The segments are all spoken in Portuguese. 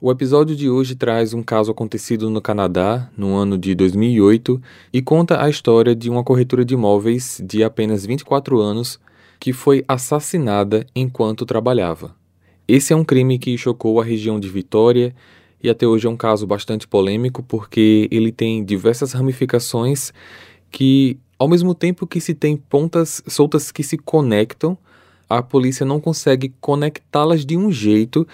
O episódio de hoje traz um caso acontecido no Canadá no ano de 2008 e conta a história de uma corretora de imóveis de apenas 24 anos que foi assassinada enquanto trabalhava. Esse é um crime que chocou a região de Vitória e até hoje é um caso bastante polêmico porque ele tem diversas ramificações que, ao mesmo tempo que se tem pontas soltas que se conectam, a polícia não consegue conectá-las de um jeito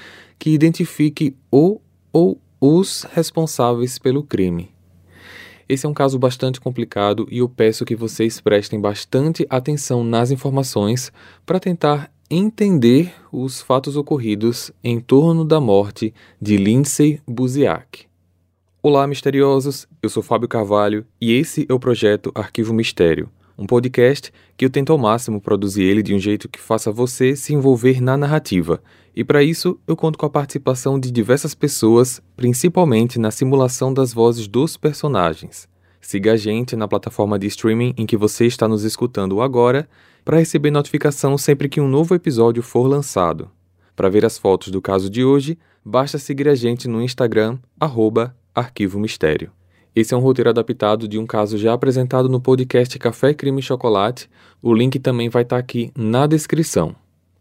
que identifique o ou os responsáveis pelo crime. Esse é um caso bastante complicado e eu peço que vocês prestem bastante atenção nas informações para tentar entender os fatos ocorridos em torno da morte de Lindsay Buziak. Olá, misteriosos! Eu sou Fábio Carvalho e esse é o projeto Arquivo Mistério um podcast que eu tento ao máximo produzir ele de um jeito que faça você se envolver na narrativa. E para isso, eu conto com a participação de diversas pessoas, principalmente na simulação das vozes dos personagens. Siga a gente na plataforma de streaming em que você está nos escutando agora para receber notificação sempre que um novo episódio for lançado. Para ver as fotos do caso de hoje, basta seguir a gente no Instagram, arroba Arquivo Mistério. Esse é um roteiro adaptado de um caso já apresentado no podcast Café Crime e Chocolate. O link também vai estar tá aqui na descrição.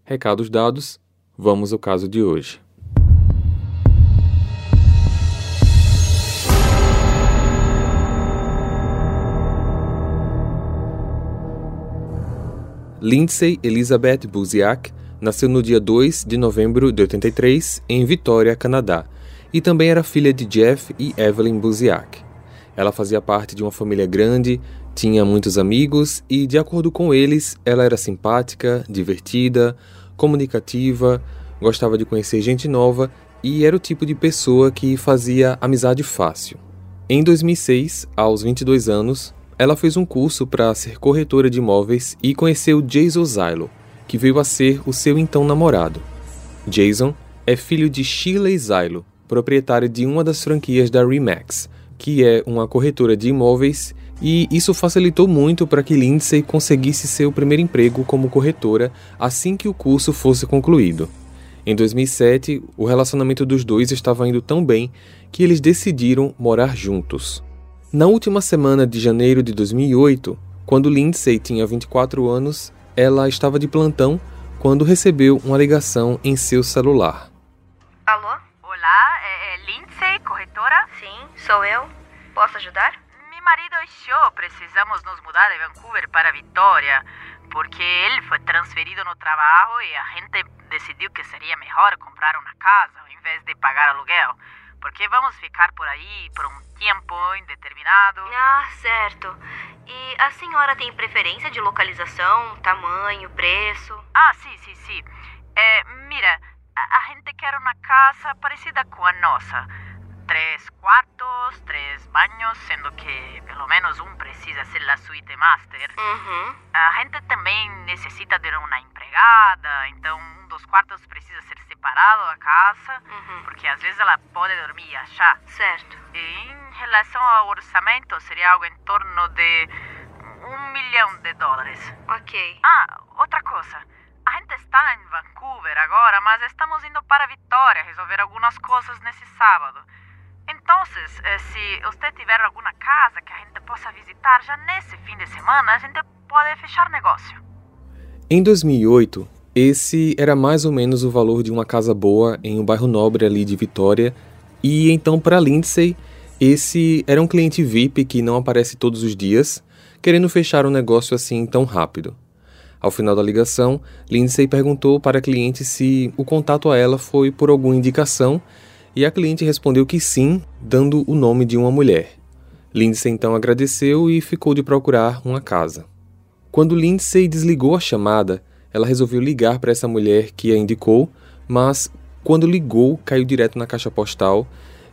Recados dados, vamos ao caso de hoje. Lindsay Elizabeth Buziak nasceu no dia 2 de novembro de 83 em Vitória, Canadá, e também era filha de Jeff e Evelyn Buziak. Ela fazia parte de uma família grande, tinha muitos amigos e, de acordo com eles, ela era simpática, divertida, comunicativa, gostava de conhecer gente nova e era o tipo de pessoa que fazia amizade fácil. Em 2006, aos 22 anos, ela fez um curso para ser corretora de imóveis e conheceu Jason Zylo, que veio a ser o seu então namorado. Jason é filho de Shirley Zylo, proprietária de uma das franquias da Remax, que é uma corretora de imóveis, e isso facilitou muito para que Lindsay conseguisse seu primeiro emprego como corretora assim que o curso fosse concluído. Em 2007, o relacionamento dos dois estava indo tão bem que eles decidiram morar juntos. Na última semana de janeiro de 2008, quando Lindsay tinha 24 anos, ela estava de plantão quando recebeu uma ligação em seu celular. Alô? Olá, é, é Lindsay, corretora? Sou eu. Posso ajudar? Meu marido e eu precisamos nos mudar de Vancouver para Vitória, porque ele foi transferido no trabalho e a gente decidiu que seria melhor comprar uma casa ao invés de pagar aluguel. Porque vamos ficar por aí por um tempo indeterminado. Ah, certo. E a senhora tem preferência de localização, tamanho, preço? Ah, sim, sim, sim. É, mira, a, a gente quer uma casa parecida com a nossa. Três quartos, três banhos, sendo que pelo menos um precisa ser a suíte master. Uhum. A gente também necessita de uma empregada, então um dos quartos precisa ser separado da casa, uhum. porque às vezes ela pode dormir e achar. Certo. E em relação ao orçamento, seria algo em torno de um milhão de dólares. Ok. Ah, outra coisa. A gente está em Vancouver agora, mas estamos indo para Vitória resolver algumas coisas nesse sábado. Então, se você tiver alguma casa que a gente possa visitar já nesse fim de semana, a gente pode fechar negócio. Em 2008, esse era mais ou menos o valor de uma casa boa em um bairro nobre ali de Vitória. E então, para Lindsay, esse era um cliente VIP que não aparece todos os dias, querendo fechar um negócio assim tão rápido. Ao final da ligação, Lindsay perguntou para a cliente se o contato a ela foi por alguma indicação e a cliente respondeu que sim, dando o nome de uma mulher. Lindsay então agradeceu e ficou de procurar uma casa. Quando Lindsay desligou a chamada, ela resolveu ligar para essa mulher que a indicou, mas quando ligou, caiu direto na caixa postal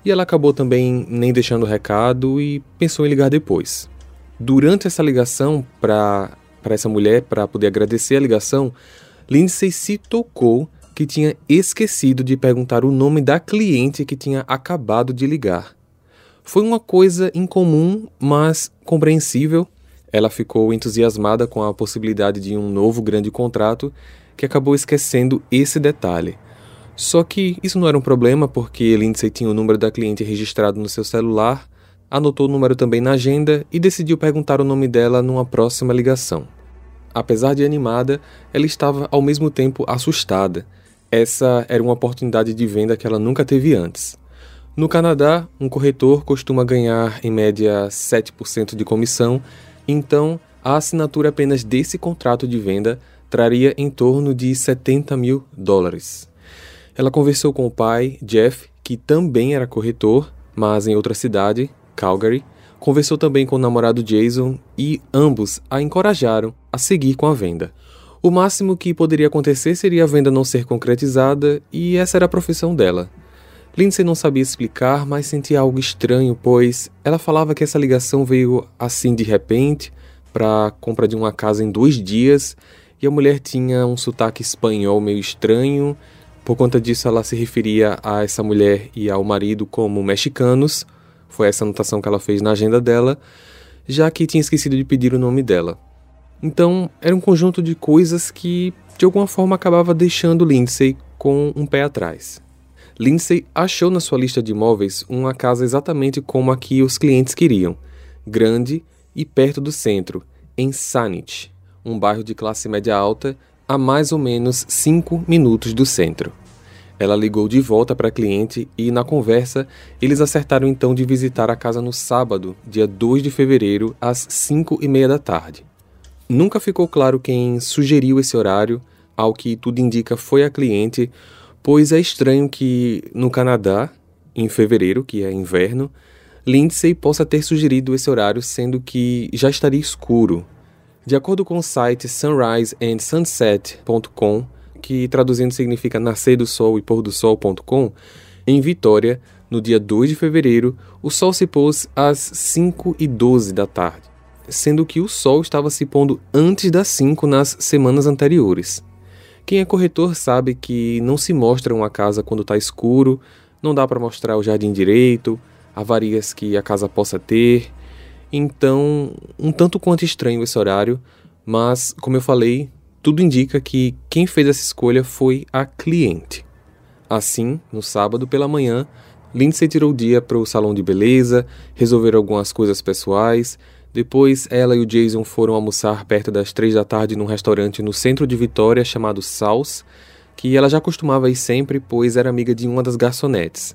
e ela acabou também nem deixando o recado e pensou em ligar depois. Durante essa ligação para essa mulher para poder agradecer a ligação, Lindsay se tocou que tinha esquecido de perguntar o nome da cliente que tinha acabado de ligar. Foi uma coisa incomum, mas compreensível. Ela ficou entusiasmada com a possibilidade de um novo grande contrato que acabou esquecendo esse detalhe. Só que isso não era um problema porque Lindsay tinha o número da cliente registrado no seu celular, anotou o número também na agenda e decidiu perguntar o nome dela numa próxima ligação. Apesar de animada, ela estava ao mesmo tempo assustada. Essa era uma oportunidade de venda que ela nunca teve antes. No Canadá, um corretor costuma ganhar em média 7% de comissão, então a assinatura apenas desse contrato de venda traria em torno de 70 mil dólares. Ela conversou com o pai, Jeff, que também era corretor, mas em outra cidade, Calgary. Conversou também com o namorado Jason e ambos a encorajaram a seguir com a venda. O máximo que poderia acontecer seria a venda não ser concretizada e essa era a profissão dela. Lindsay não sabia explicar, mas sentia algo estranho, pois ela falava que essa ligação veio assim de repente para a compra de uma casa em dois dias e a mulher tinha um sotaque espanhol meio estranho por conta disso, ela se referia a essa mulher e ao marido como mexicanos. Foi essa anotação que ela fez na agenda dela, já que tinha esquecido de pedir o nome dela. Então, era um conjunto de coisas que, de alguma forma, acabava deixando Lindsay com um pé atrás. Lindsay achou na sua lista de imóveis uma casa exatamente como a que os clientes queriam, grande e perto do centro, em Saanich, um bairro de classe média alta a mais ou menos 5 minutos do centro. Ela ligou de volta para a cliente e, na conversa, eles acertaram então de visitar a casa no sábado, dia 2 de fevereiro, às 5 e meia da tarde. Nunca ficou claro quem sugeriu esse horário, ao que tudo indica foi a cliente, pois é estranho que, no Canadá, em fevereiro, que é inverno, Lindsay possa ter sugerido esse horário, sendo que já estaria escuro, de acordo com o site sunriseandsunset.com, que traduzindo significa nascer do sol e pôr do sol.com, em Vitória, no dia 2 de fevereiro, o sol se pôs às 5 e 12 da tarde, sendo que o sol estava se pondo antes das 5 nas semanas anteriores. Quem é corretor sabe que não se mostra uma casa quando está escuro, não dá para mostrar o jardim direito, avarias que a casa possa ter, então, um tanto quanto estranho esse horário, mas, como eu falei, tudo indica que quem fez essa escolha foi a cliente. Assim, no sábado pela manhã, Lindsay tirou o dia para o salão de beleza, resolver algumas coisas pessoais. Depois, ela e o Jason foram almoçar perto das três da tarde num restaurante no centro de Vitória chamado Saus, que ela já costumava ir sempre, pois era amiga de uma das garçonetes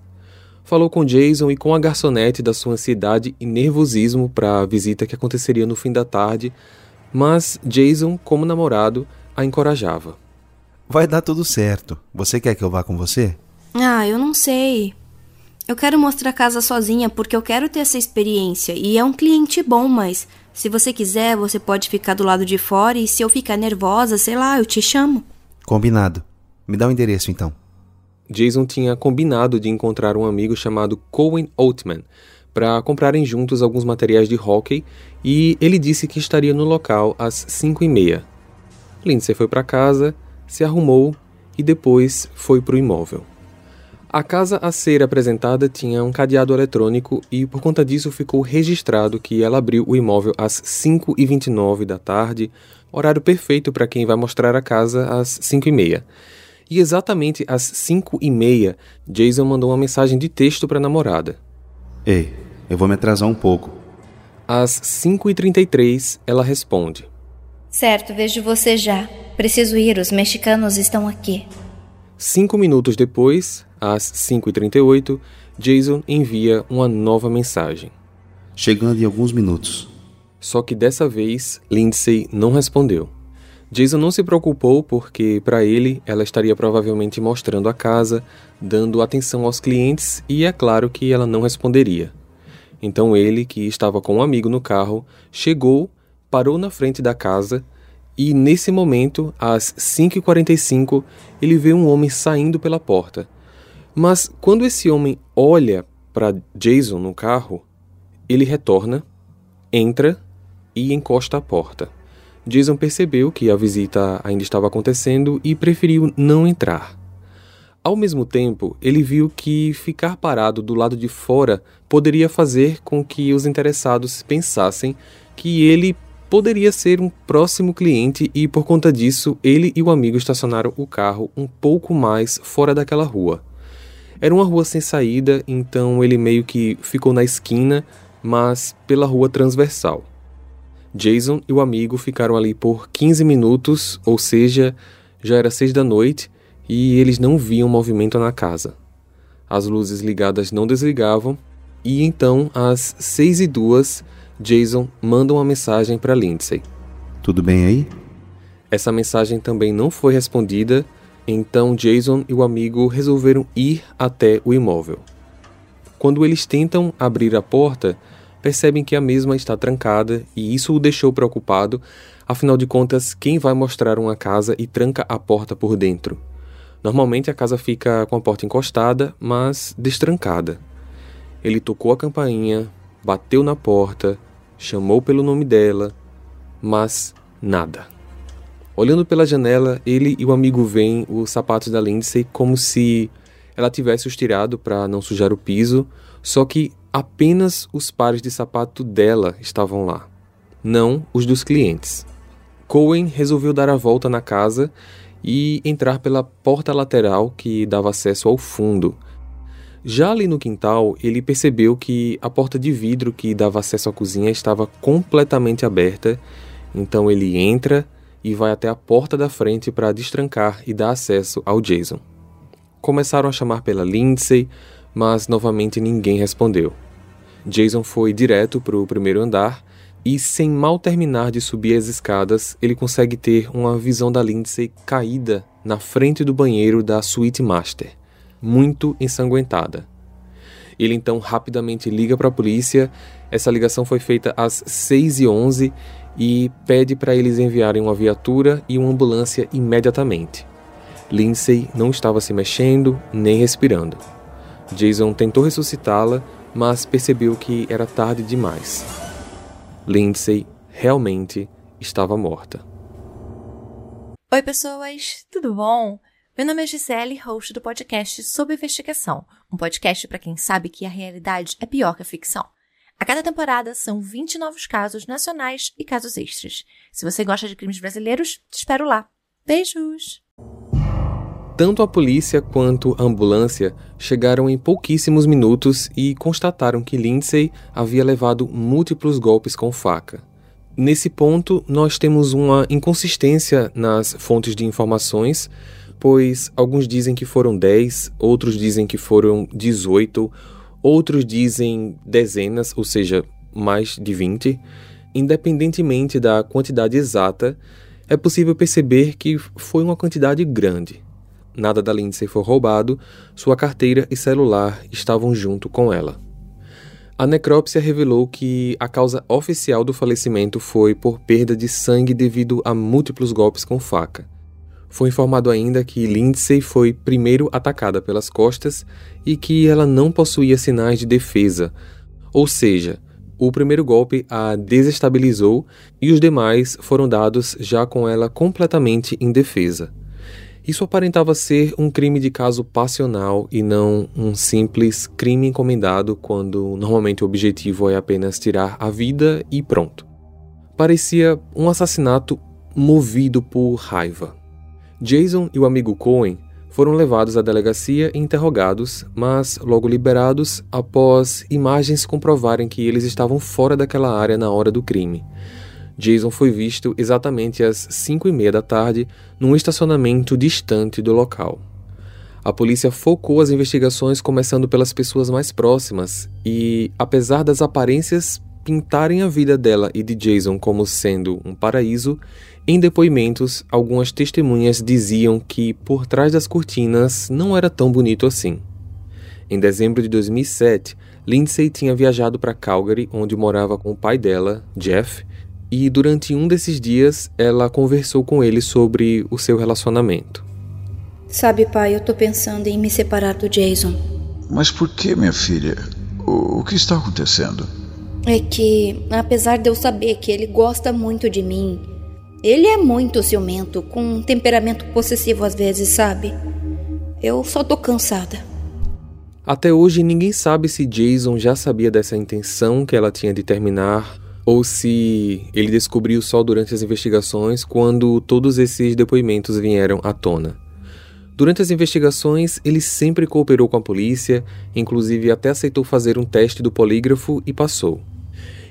falou com Jason e com a garçonete da sua ansiedade e nervosismo para a visita que aconteceria no fim da tarde, mas Jason, como namorado, a encorajava. Vai dar tudo certo. Você quer que eu vá com você? Ah, eu não sei. Eu quero mostrar a casa sozinha porque eu quero ter essa experiência e é um cliente bom, mas se você quiser, você pode ficar do lado de fora e se eu ficar nervosa, sei lá, eu te chamo. Combinado. Me dá o endereço então. Jason tinha combinado de encontrar um amigo chamado Cohen Oatman para comprarem juntos alguns materiais de hockey e ele disse que estaria no local às 5 e meia. Lindsay foi para casa, se arrumou e depois foi para o imóvel. A casa a ser apresentada tinha um cadeado eletrônico e por conta disso ficou registrado que ela abriu o imóvel às 5h29 da tarde, horário perfeito para quem vai mostrar a casa às 5 e meia. E exatamente às 5 e meia, Jason mandou uma mensagem de texto para a namorada. Ei, eu vou me atrasar um pouco. Às 5 e 33 ela responde. Certo, vejo você já. Preciso ir, os mexicanos estão aqui. Cinco minutos depois, às 5 e 38 Jason envia uma nova mensagem. Chegando em alguns minutos. Só que dessa vez, Lindsay não respondeu. Jason não se preocupou porque, para ele, ela estaria provavelmente mostrando a casa, dando atenção aos clientes e é claro que ela não responderia. Então ele, que estava com um amigo no carro, chegou, parou na frente da casa e, nesse momento, às 5h45, ele vê um homem saindo pela porta. Mas quando esse homem olha para Jason no carro, ele retorna, entra e encosta a porta. Jason percebeu que a visita ainda estava acontecendo e preferiu não entrar. Ao mesmo tempo, ele viu que ficar parado do lado de fora poderia fazer com que os interessados pensassem que ele poderia ser um próximo cliente e por conta disso ele e o amigo estacionaram o carro um pouco mais fora daquela rua. Era uma rua sem saída, então ele meio que ficou na esquina, mas pela rua transversal. Jason e o amigo ficaram ali por 15 minutos, ou seja, já era seis da noite e eles não viam movimento na casa. As luzes ligadas não desligavam e então, às seis e duas, Jason manda uma mensagem para Lindsay. Tudo bem aí? Essa mensagem também não foi respondida, então Jason e o amigo resolveram ir até o imóvel. Quando eles tentam abrir a porta, percebem que a mesma está trancada e isso o deixou preocupado, afinal de contas, quem vai mostrar uma casa e tranca a porta por dentro? Normalmente a casa fica com a porta encostada, mas destrancada. Ele tocou a campainha, bateu na porta, chamou pelo nome dela, mas nada. Olhando pela janela, ele e o amigo veem os sapatos da Lindsay como se ela tivesse os tirado para não sujar o piso, só que apenas os pares de sapato dela estavam lá, não os dos clientes. Cohen resolveu dar a volta na casa e entrar pela porta lateral que dava acesso ao fundo. Já ali no quintal, ele percebeu que a porta de vidro que dava acesso à cozinha estava completamente aberta, então ele entra e vai até a porta da frente para destrancar e dar acesso ao Jason. Começaram a chamar pela Lindsay, mas novamente ninguém respondeu. Jason foi direto para o primeiro andar e, sem mal terminar de subir as escadas, ele consegue ter uma visão da Lindsay caída na frente do banheiro da suíte master, muito ensanguentada. Ele então rapidamente liga para a polícia. Essa ligação foi feita às 6h11 e pede para eles enviarem uma viatura e uma ambulância imediatamente. Lindsay não estava se mexendo nem respirando. Jason tentou ressuscitá-la, mas percebeu que era tarde demais. Lindsay realmente estava morta. Oi, pessoas, tudo bom? Meu nome é Gisele, host do podcast Sob Investigação, um podcast para quem sabe que a realidade é pior que a ficção. A cada temporada são 20 novos casos nacionais e casos extras. Se você gosta de crimes brasileiros, te espero lá. Beijos! Tanto a polícia quanto a ambulância chegaram em pouquíssimos minutos e constataram que Lindsay havia levado múltiplos golpes com faca. Nesse ponto, nós temos uma inconsistência nas fontes de informações, pois alguns dizem que foram 10, outros dizem que foram 18, outros dizem dezenas, ou seja, mais de 20. Independentemente da quantidade exata, é possível perceber que foi uma quantidade grande nada da Lindsay foi roubado, sua carteira e celular estavam junto com ela. A necrópsia revelou que a causa oficial do falecimento foi por perda de sangue devido a múltiplos golpes com faca. Foi informado ainda que Lindsay foi primeiro atacada pelas costas e que ela não possuía sinais de defesa, ou seja, o primeiro golpe a desestabilizou e os demais foram dados já com ela completamente indefesa. Isso aparentava ser um crime de caso passional e não um simples crime encomendado, quando normalmente o objetivo é apenas tirar a vida e pronto. Parecia um assassinato movido por raiva. Jason e o amigo Cohen foram levados à delegacia e interrogados, mas logo liberados após imagens comprovarem que eles estavam fora daquela área na hora do crime. Jason foi visto exatamente às 5 e meia da tarde num estacionamento distante do local. A polícia focou as investigações começando pelas pessoas mais próximas e, apesar das aparências pintarem a vida dela e de Jason como sendo um paraíso, em depoimentos, algumas testemunhas diziam que por trás das cortinas não era tão bonito assim. Em dezembro de 2007, Lindsay tinha viajado para Calgary, onde morava com o pai dela, Jeff, e durante um desses dias ela conversou com ele sobre o seu relacionamento. Sabe, pai, eu tô pensando em me separar do Jason. Mas por que, minha filha? O, o que está acontecendo? É que, apesar de eu saber que ele gosta muito de mim, ele é muito ciumento, com um temperamento possessivo às vezes, sabe? Eu só tô cansada. Até hoje ninguém sabe se Jason já sabia dessa intenção que ela tinha de terminar ou se ele descobriu só durante as investigações quando todos esses depoimentos vieram à tona. Durante as investigações, ele sempre cooperou com a polícia, inclusive até aceitou fazer um teste do polígrafo e passou.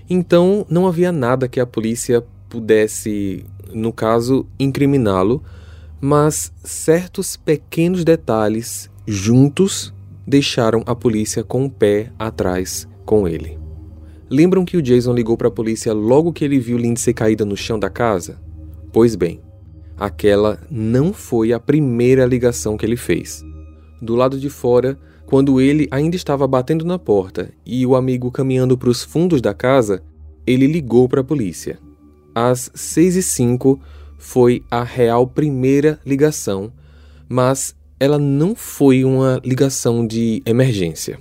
Então, não havia nada que a polícia pudesse, no caso, incriminá-lo, mas certos pequenos detalhes juntos deixaram a polícia com o pé atrás com ele. Lembram que o Jason ligou para a polícia logo que ele viu Lindsay caída no chão da casa? Pois bem, aquela não foi a primeira ligação que ele fez. Do lado de fora, quando ele ainda estava batendo na porta e o amigo caminhando para os fundos da casa, ele ligou para a polícia. Às 6 e 5 foi a real primeira ligação, mas ela não foi uma ligação de emergência.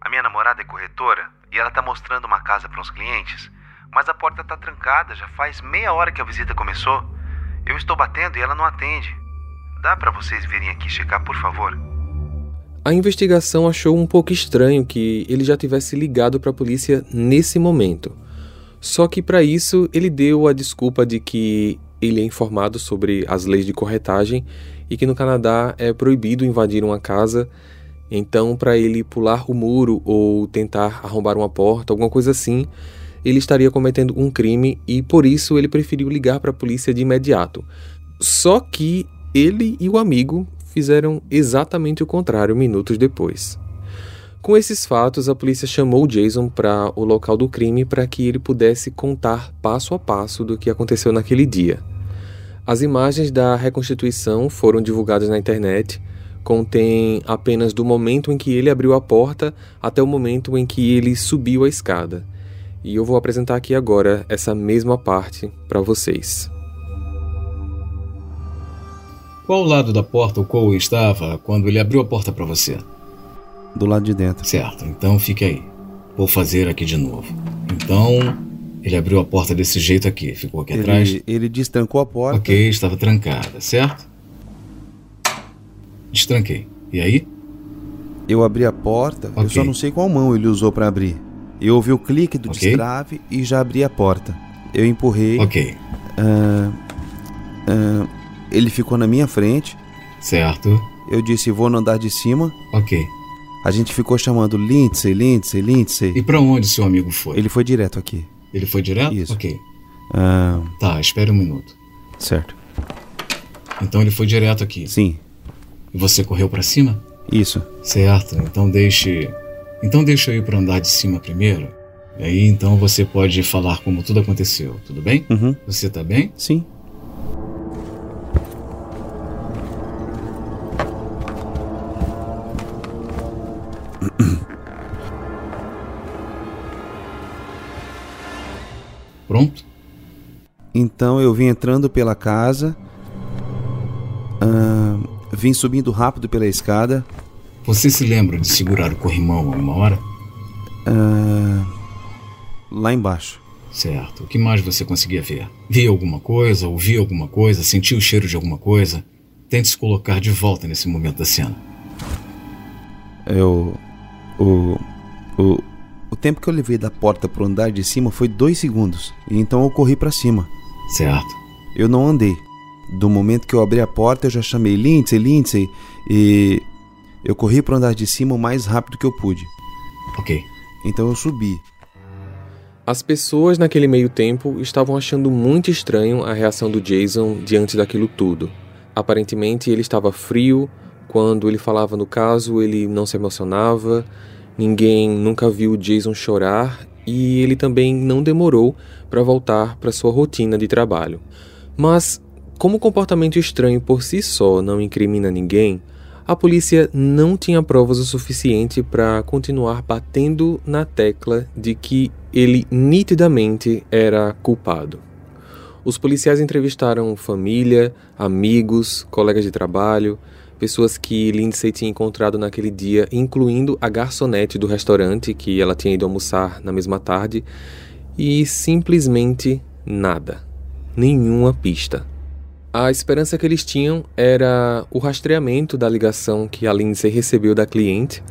A minha namorada é corretora e ela tá mostrando uma casa para uns clientes, mas a porta tá trancada, já faz meia hora que a visita começou. Eu estou batendo e ela não atende. Dá para vocês virem aqui checar, por favor? A investigação achou um pouco estranho que ele já tivesse ligado para a polícia nesse momento. Só que para isso ele deu a desculpa de que ele é informado sobre as leis de corretagem e que no Canadá é proibido invadir uma casa. Então, para ele pular o muro ou tentar arrombar uma porta, alguma coisa assim, ele estaria cometendo um crime e por isso ele preferiu ligar para a polícia de imediato. Só que ele e o amigo fizeram exatamente o contrário minutos depois. Com esses fatos, a polícia chamou Jason para o local do crime para que ele pudesse contar passo a passo do que aconteceu naquele dia. As imagens da reconstituição foram divulgadas na internet, contém apenas do momento em que ele abriu a porta até o momento em que ele subiu a escada. E eu vou apresentar aqui agora essa mesma parte para vocês. Qual lado da porta o Cole estava quando ele abriu a porta para você? Do lado de dentro. Certo, então fique aí. Vou fazer aqui de novo. Então, ele abriu a porta desse jeito aqui, ficou aqui ele, atrás. Ele destrancou a porta. Ok, estava trancada, certo? Destranquei. E aí? Eu abri a porta, okay. eu só não sei qual mão ele usou para abrir. Eu ouvi o clique do okay. destrave e já abri a porta. Eu empurrei. Ok. Uh, uh, ele ficou na minha frente. Certo. Eu disse, vou no andar de cima. Ok. A gente ficou chamando Lindsay, Lindsay, Lindsay. E para onde seu amigo foi? Ele foi direto aqui. Ele foi direto? Isso. Ok. Uh... Tá, espere um minuto. Certo. Então ele foi direto aqui? Sim. E você correu para cima? Isso. Certo. Então deixe. Então deixa eu ir para andar de cima primeiro. E aí então você pode falar como tudo aconteceu, tudo bem? Uhum. Você tá bem? Sim. Pronto? Então eu vim entrando pela casa, vim subindo rápido pela escada. Você se lembra de segurar o corrimão a uma hora? Lá embaixo. Certo. O que mais você conseguia ver? Via alguma coisa, ouvia alguma coisa, sentia o cheiro de alguma coisa? Tente se colocar de volta nesse momento da cena. Eu. O. O, o tempo que eu levei da porta pro andar de cima foi dois segundos, e então eu corri para cima. Certo. Eu não andei. Do momento que eu abri a porta, eu já chamei Lindsay, Lindsay, e eu corri pro andar de cima o mais rápido que eu pude. Ok. Então eu subi. As pessoas naquele meio tempo estavam achando muito estranho a reação do Jason diante daquilo tudo. Aparentemente ele estava frio, quando ele falava no caso ele não se emocionava, Ninguém nunca viu Jason chorar e ele também não demorou para voltar para sua rotina de trabalho. Mas, como o comportamento estranho por si só não incrimina ninguém, a polícia não tinha provas o suficiente para continuar batendo na tecla de que ele nitidamente era culpado. Os policiais entrevistaram família, amigos, colegas de trabalho, pessoas que Lindsay tinha encontrado naquele dia, incluindo a garçonete do restaurante que ela tinha ido almoçar na mesma tarde, e simplesmente nada. Nenhuma pista. A esperança que eles tinham era o rastreamento da ligação que a Lindsay recebeu da cliente,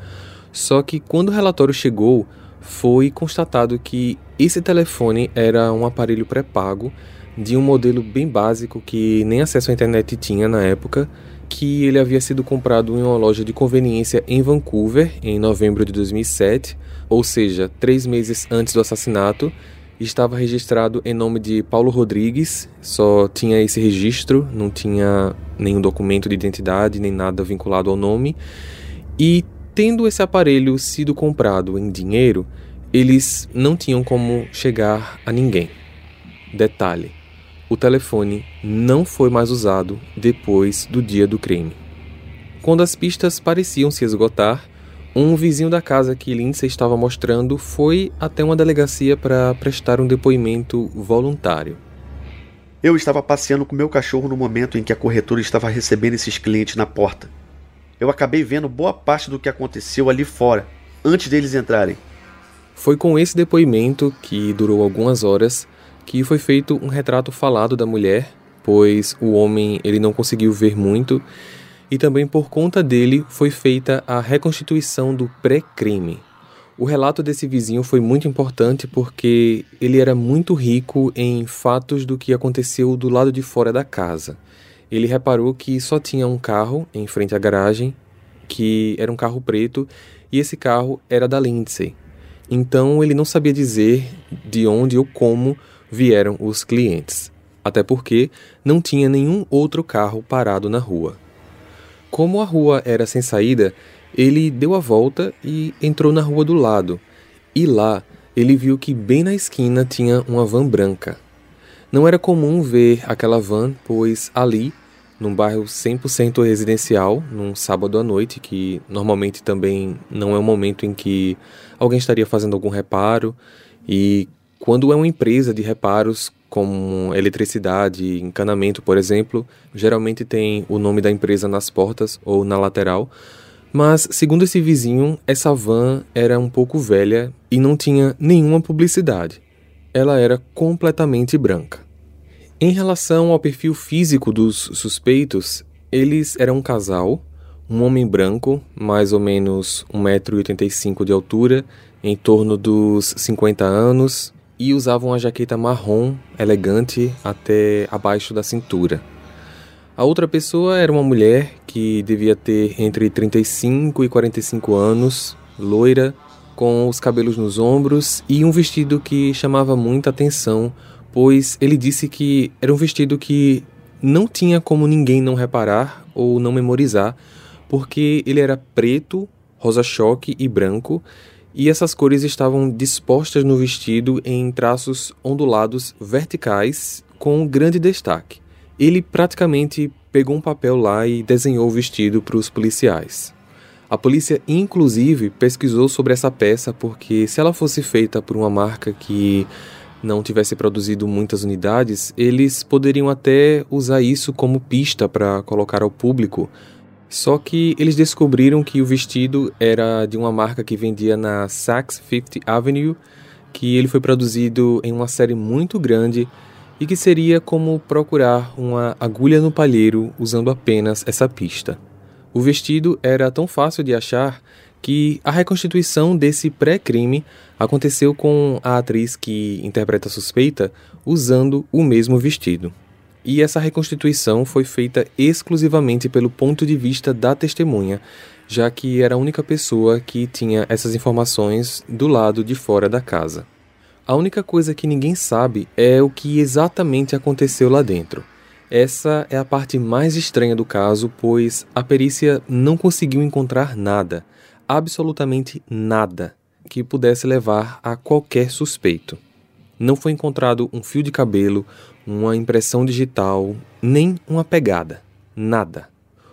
só que quando o relatório chegou, foi constatado que esse telefone era um aparelho pré-pago de um modelo bem básico que nem acesso à internet tinha na época, que ele havia sido comprado em uma loja de conveniência em Vancouver em novembro de 2007, ou seja, três meses antes do assassinato. Estava registrado em nome de Paulo Rodrigues, só tinha esse registro, não tinha nenhum documento de identidade nem nada vinculado ao nome. E tendo esse aparelho sido comprado em dinheiro, eles não tinham como chegar a ninguém. Detalhe: o telefone não foi mais usado depois do dia do crime. Quando as pistas pareciam se esgotar, um vizinho da casa que Lindsay estava mostrando foi até uma delegacia para prestar um depoimento voluntário. Eu estava passeando com meu cachorro no momento em que a corretora estava recebendo esses clientes na porta. Eu acabei vendo boa parte do que aconteceu ali fora, antes deles entrarem. Foi com esse depoimento, que durou algumas horas, que foi feito um retrato falado da mulher, pois o homem ele não conseguiu ver muito, e também por conta dele foi feita a reconstituição do pré-crime. O relato desse vizinho foi muito importante porque ele era muito rico em fatos do que aconteceu do lado de fora da casa. Ele reparou que só tinha um carro em frente à garagem, que era um carro preto, e esse carro era da Lindsay. Então ele não sabia dizer de onde ou como vieram os clientes, até porque não tinha nenhum outro carro parado na rua. Como a rua era sem saída, ele deu a volta e entrou na rua do lado, e lá ele viu que bem na esquina tinha uma van branca. Não era comum ver aquela van, pois ali, num bairro 100% residencial, num sábado à noite, que normalmente também não é um momento em que alguém estaria fazendo algum reparo, e quando é uma empresa de reparos como eletricidade, encanamento, por exemplo, geralmente tem o nome da empresa nas portas ou na lateral. Mas, segundo esse vizinho, essa van era um pouco velha e não tinha nenhuma publicidade. Ela era completamente branca. Em relação ao perfil físico dos suspeitos, eles eram um casal, um homem branco, mais ou menos 1,85m de altura, em torno dos 50 anos, e usava uma jaqueta marrom elegante até abaixo da cintura. A outra pessoa era uma mulher que devia ter entre 35 e 45 anos, loira, com os cabelos nos ombros e um vestido que chamava muita atenção, pois ele disse que era um vestido que não tinha como ninguém não reparar ou não memorizar, porque ele era preto, rosa-choque e branco, e essas cores estavam dispostas no vestido em traços ondulados verticais com grande destaque. Ele praticamente pegou um papel lá e desenhou o vestido para os policiais. A polícia, inclusive, pesquisou sobre essa peça porque, se ela fosse feita por uma marca que não tivesse produzido muitas unidades, eles poderiam até usar isso como pista para colocar ao público só que eles descobriram que o vestido era de uma marca que vendia na Saks Fifth Avenue, que ele foi produzido em uma série muito grande e que seria como procurar uma agulha no palheiro usando apenas essa pista. O vestido era tão fácil de achar que a reconstituição desse pré-crime aconteceu com a atriz que interpreta a suspeita usando o mesmo vestido. E essa reconstituição foi feita exclusivamente pelo ponto de vista da testemunha, já que era a única pessoa que tinha essas informações do lado de fora da casa. A única coisa que ninguém sabe é o que exatamente aconteceu lá dentro. Essa é a parte mais estranha do caso, pois a perícia não conseguiu encontrar nada, absolutamente nada, que pudesse levar a qualquer suspeito. Não foi encontrado um fio de cabelo, uma impressão digital, nem uma pegada, nada.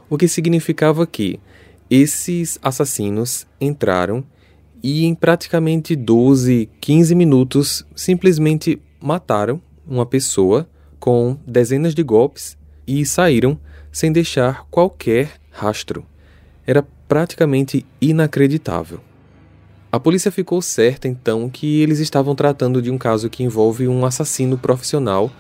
O que significava que esses assassinos entraram e em praticamente 12, 15 minutos simplesmente mataram uma pessoa com dezenas de golpes e saíram sem deixar qualquer rastro. Era praticamente inacreditável. A polícia ficou certa então que eles estavam tratando de um caso que envolve um assassino profissional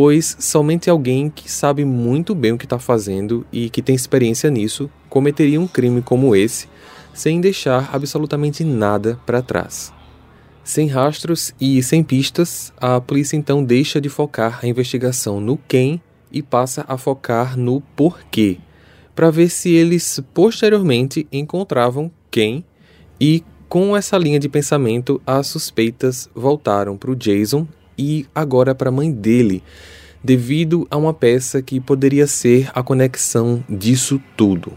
pois somente alguém que sabe muito bem o que está fazendo e que tem experiência nisso cometeria um crime como esse sem deixar absolutamente nada para trás. Sem rastros e sem pistas, a polícia então deixa de focar a investigação no quem e passa a focar no porquê, para ver se eles posteriormente encontravam quem e com essa linha de pensamento as suspeitas voltaram para o Jason e agora para a mãe dele, devido a uma peça que poderia ser a conexão disso tudo.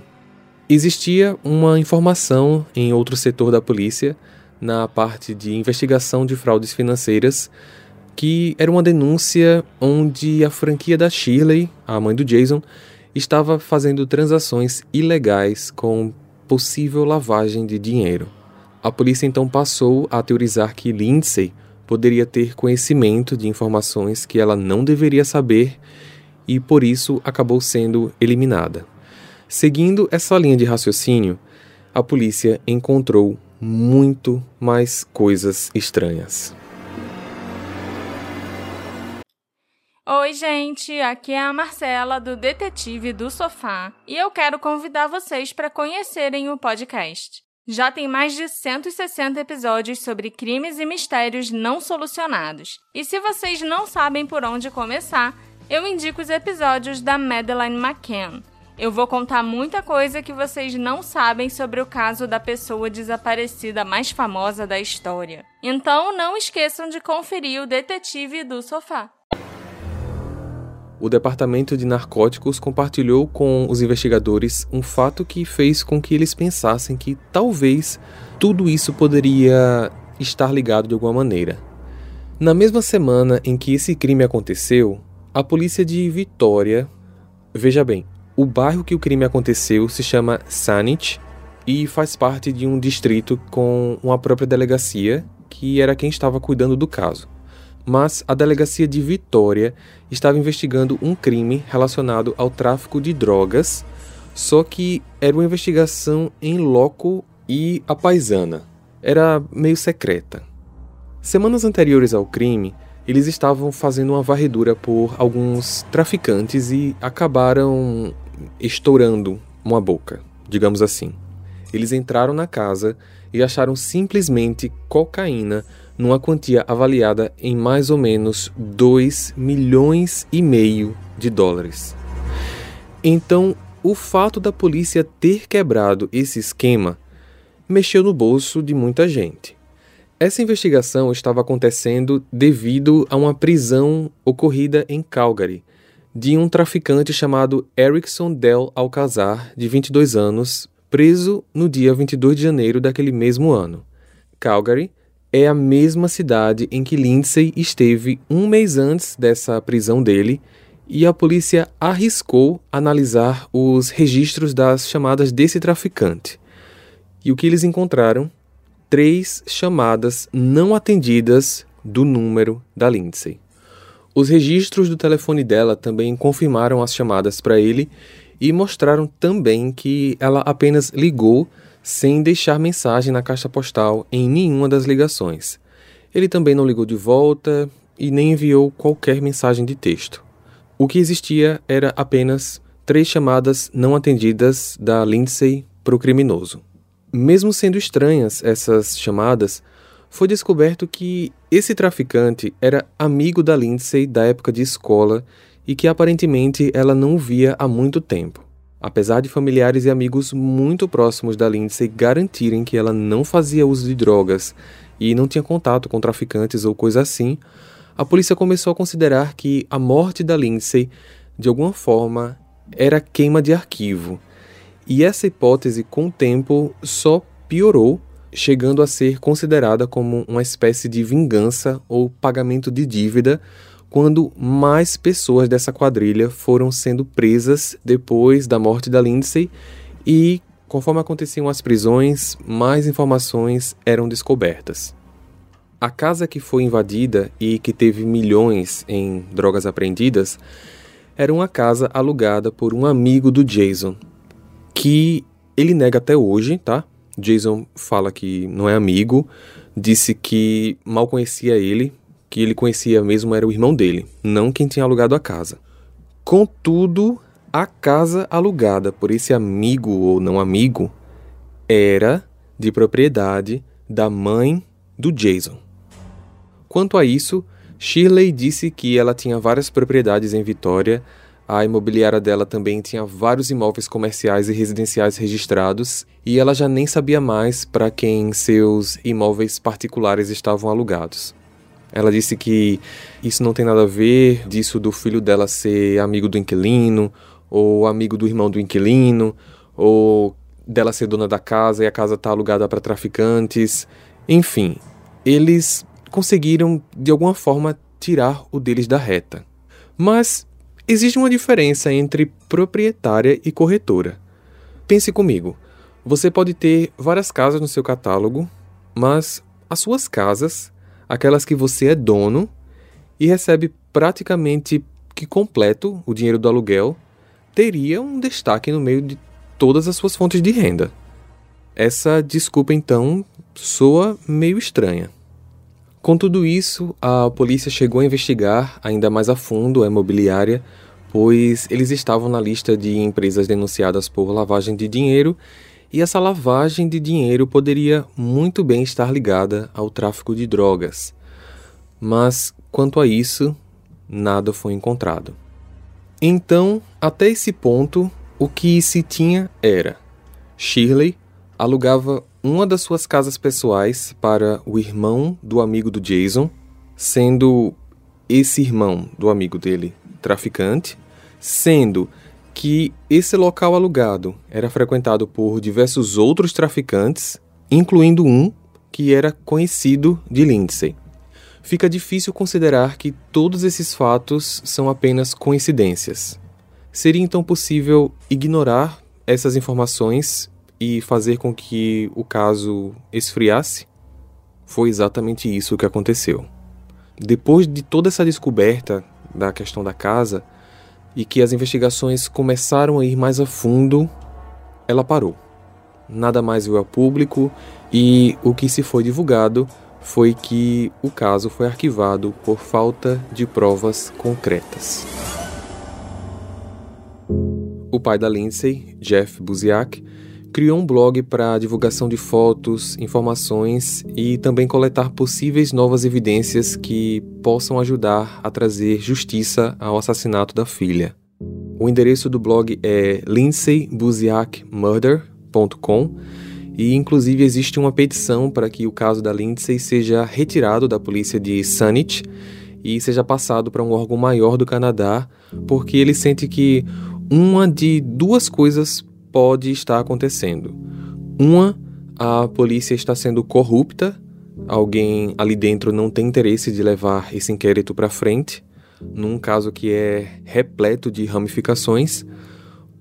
Existia uma informação em outro setor da polícia na parte de investigação de fraudes financeiras, que era uma denúncia onde a franquia da Shirley, a mãe do Jason, estava fazendo transações ilegais com possível lavagem de dinheiro. A polícia então passou a teorizar que Lindsay poderia ter conhecimento de informações que ela não deveria saber e por isso acabou sendo eliminada. Seguindo essa linha de raciocínio, a polícia encontrou muito mais coisas estranhas. Oi, gente, aqui é a Marcela do Detetive do Sofá e eu quero convidar vocês para conhecerem o podcast. Já tem mais de 160 episódios sobre crimes e mistérios não solucionados. E se vocês não sabem por onde começar, eu indico os episódios da Madeleine McCann eu vou contar muita coisa que vocês não sabem sobre o caso da pessoa desaparecida mais famosa da história. Então não esqueçam de conferir o Detetive do Sofá. O Departamento de Narcóticos compartilhou com os investigadores um fato que fez com que eles pensassem que talvez tudo isso poderia estar ligado de alguma maneira. Na mesma semana em que esse crime aconteceu, a polícia de Vitória, veja bem, o bairro que o crime aconteceu se chama Saanich e faz parte de um distrito com uma própria delegacia, que era quem estava cuidando do caso. Mas a delegacia de Vitória estava investigando um crime relacionado ao tráfico de drogas, só que era uma investigação em loco e a paisana. Era meio secreta. Semanas anteriores ao crime, eles estavam fazendo uma varredura por alguns traficantes e acabaram estourando uma boca, digamos assim. Eles entraram na casa e acharam simplesmente cocaína numa quantia avaliada em mais ou menos 2 milhões e meio de dólares. Então, o fato da polícia ter quebrado esse esquema mexeu no bolso de muita gente. Essa investigação estava acontecendo devido a uma prisão ocorrida em Calgary, de um traficante chamado Erickson Del Alcazar, de 22 anos, preso no dia 22 de janeiro daquele mesmo ano. Calgary é a mesma cidade em que Lindsay esteve um mês antes dessa prisão dele, e a polícia arriscou analisar os registros das chamadas desse traficante. E o que eles encontraram três chamadas não atendidas do número da Lindsay. Os registros do telefone dela também confirmaram as chamadas para ele e mostraram também que ela apenas ligou sem deixar mensagem na caixa postal em nenhuma das ligações. Ele também não ligou de volta e nem enviou qualquer mensagem de texto. O que existia era apenas três chamadas não atendidas da Lindsay para o criminoso. Mesmo sendo estranhas essas chamadas, foi descoberto que esse traficante era amigo da Lindsay da época de escola e que aparentemente ela não via há muito tempo. Apesar de familiares e amigos muito próximos da Lindsay garantirem que ela não fazia uso de drogas e não tinha contato com traficantes ou coisa assim, a polícia começou a considerar que a morte da Lindsay, de alguma forma, era queima de arquivo. E essa hipótese, com o tempo, só piorou, chegando a ser considerada como uma espécie de vingança ou pagamento de dívida quando mais pessoas dessa quadrilha foram sendo presas depois da morte da Lindsay e, conforme aconteciam as prisões, mais informações eram descobertas. A casa que foi invadida e que teve milhões em drogas apreendidas era uma casa alugada por um amigo do Jason, que ele nega até hoje, tá? Jason fala que não é amigo, disse que mal conhecia ele, que ele conhecia mesmo era o irmão dele, não quem tinha alugado a casa. Contudo, a casa alugada por esse amigo ou não amigo era de propriedade da mãe do Jason. Quanto a isso, Shirley disse que ela tinha várias propriedades em Vitória, a imobiliária dela também tinha vários imóveis comerciais e residenciais registrados, e ela já nem sabia mais para quem seus imóveis particulares estavam alugados. Ela disse que isso não tem nada a ver disso do filho dela ser amigo do inquilino, ou amigo do irmão do inquilino, ou dela ser dona da casa e a casa está alugada para traficantes. Enfim, eles conseguiram de alguma forma tirar o deles da reta. Mas existe uma diferença entre proprietária e corretora. Pense comigo. Você pode ter várias casas no seu catálogo, mas as suas casas aquelas que você é dono e recebe praticamente que completo o dinheiro do aluguel, teria um destaque no meio de todas as suas fontes de renda. Essa desculpa, então, soa meio estranha. Com tudo isso, a polícia chegou a investigar ainda mais a fundo a imobiliária, pois eles estavam na lista de empresas denunciadas por lavagem de dinheiro e essa lavagem de dinheiro poderia muito bem estar ligada ao tráfico de drogas. Mas, quanto a isso, nada foi encontrado. Então, até esse ponto, o que se tinha era: Shirley alugava uma das suas casas pessoais para o irmão do amigo do Jason, sendo esse irmão do amigo dele traficante, sendo que esse local alugado era frequentado por diversos outros traficantes, incluindo um que era conhecido de Lindsay. Fica difícil considerar que todos esses fatos são apenas coincidências. Seria então possível ignorar essas informações e fazer com que o caso esfriasse? Foi exatamente isso que aconteceu. Depois de toda essa descoberta da questão da casa, e que as investigações começaram a ir mais a fundo, ela parou. Nada mais veio ao público e o que se foi divulgado foi que o caso foi arquivado por falta de provas concretas. O pai da Lindsay, Jeff Buziak, criou um blog para divulgação de fotos, informações e também coletar possíveis novas evidências que possam ajudar a trazer justiça ao assassinato da filha. O endereço do blog é lindsaybuziakmurder.com e inclusive existe uma petição para que o caso da Lindsay seja retirado da polícia de Saanich e seja passado para um órgão maior do Canadá, porque ele sente que uma de duas coisas pode estar acontecendo. Uma, a polícia está sendo corrupta, alguém ali dentro não tem interesse de levar esse inquérito para frente, num caso que é repleto de ramificações,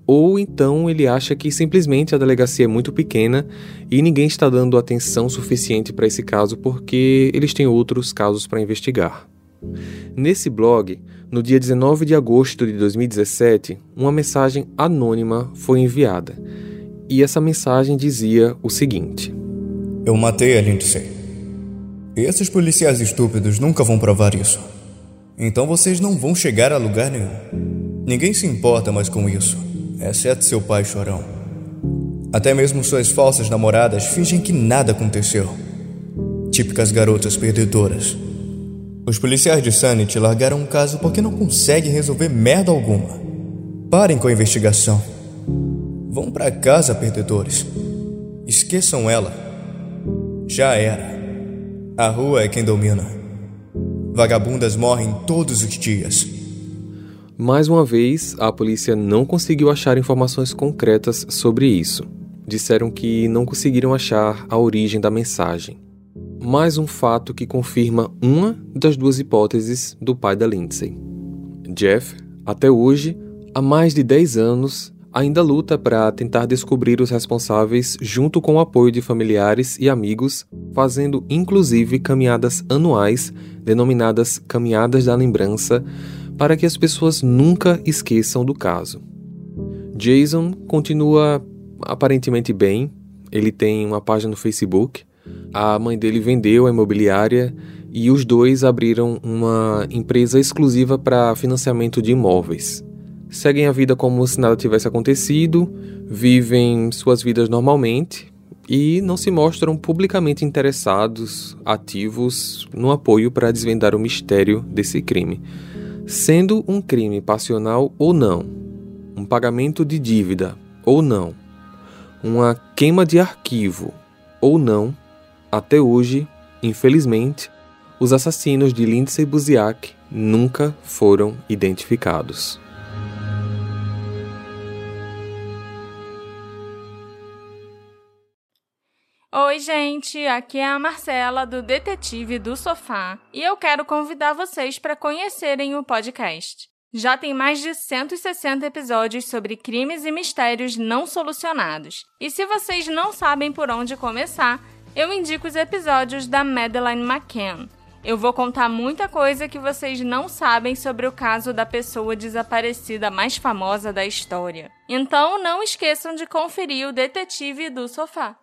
ou então ele acha que simplesmente a delegacia é muito pequena e ninguém está dando atenção suficiente para esse caso porque eles têm outros casos para investigar. Nesse blog, no dia 19 de agosto de 2017, uma mensagem anônima foi enviada. E essa mensagem dizia o seguinte: Eu matei a Lindsay. Esses policiais estúpidos nunca vão provar isso. Então vocês não vão chegar a lugar nenhum. Ninguém se importa mais com isso, exceto seu pai chorão. Até mesmo suas falsas namoradas fingem que nada aconteceu. Típicas garotas perdedoras. Os policiais de Sanity largaram o caso porque não conseguem resolver merda alguma. Parem com a investigação. Vão para casa, perdedores. Esqueçam ela. Já era. A rua é quem domina. Vagabundas morrem todos os dias. Mais uma vez, a polícia não conseguiu achar informações concretas sobre isso. Disseram que não conseguiram achar a origem da mensagem mais um fato que confirma uma das duas hipóteses do pai da Lindsay. Jeff, até hoje, há mais de 10 anos, ainda luta para tentar descobrir os responsáveis junto com o apoio de familiares e amigos, fazendo inclusive caminhadas anuais denominadas Caminhadas da Lembrança, para que as pessoas nunca esqueçam do caso. Jason continua aparentemente bem, ele tem uma página no Facebook a mãe dele vendeu a imobiliária e os dois abriram uma empresa exclusiva para financiamento de imóveis. Seguem a vida como se nada tivesse acontecido, vivem suas vidas normalmente e não se mostram publicamente interessados, ativos no apoio para desvendar o mistério desse crime. Sendo um crime passional ou não, um pagamento de dívida ou não, uma queima de arquivo ou não, até hoje, infelizmente, os assassinos de Lindsay Buziak nunca foram identificados. Oi, gente, aqui é a Marcela do Detetive do Sofá e eu quero convidar vocês para conhecerem o podcast. Já tem mais de 160 episódios sobre crimes e mistérios não solucionados. E se vocês não sabem por onde começar, eu indico os episódios da Madeleine McCann. Eu vou contar muita coisa que vocês não sabem sobre o caso da pessoa desaparecida mais famosa da história. Então não esqueçam de conferir o Detetive do Sofá.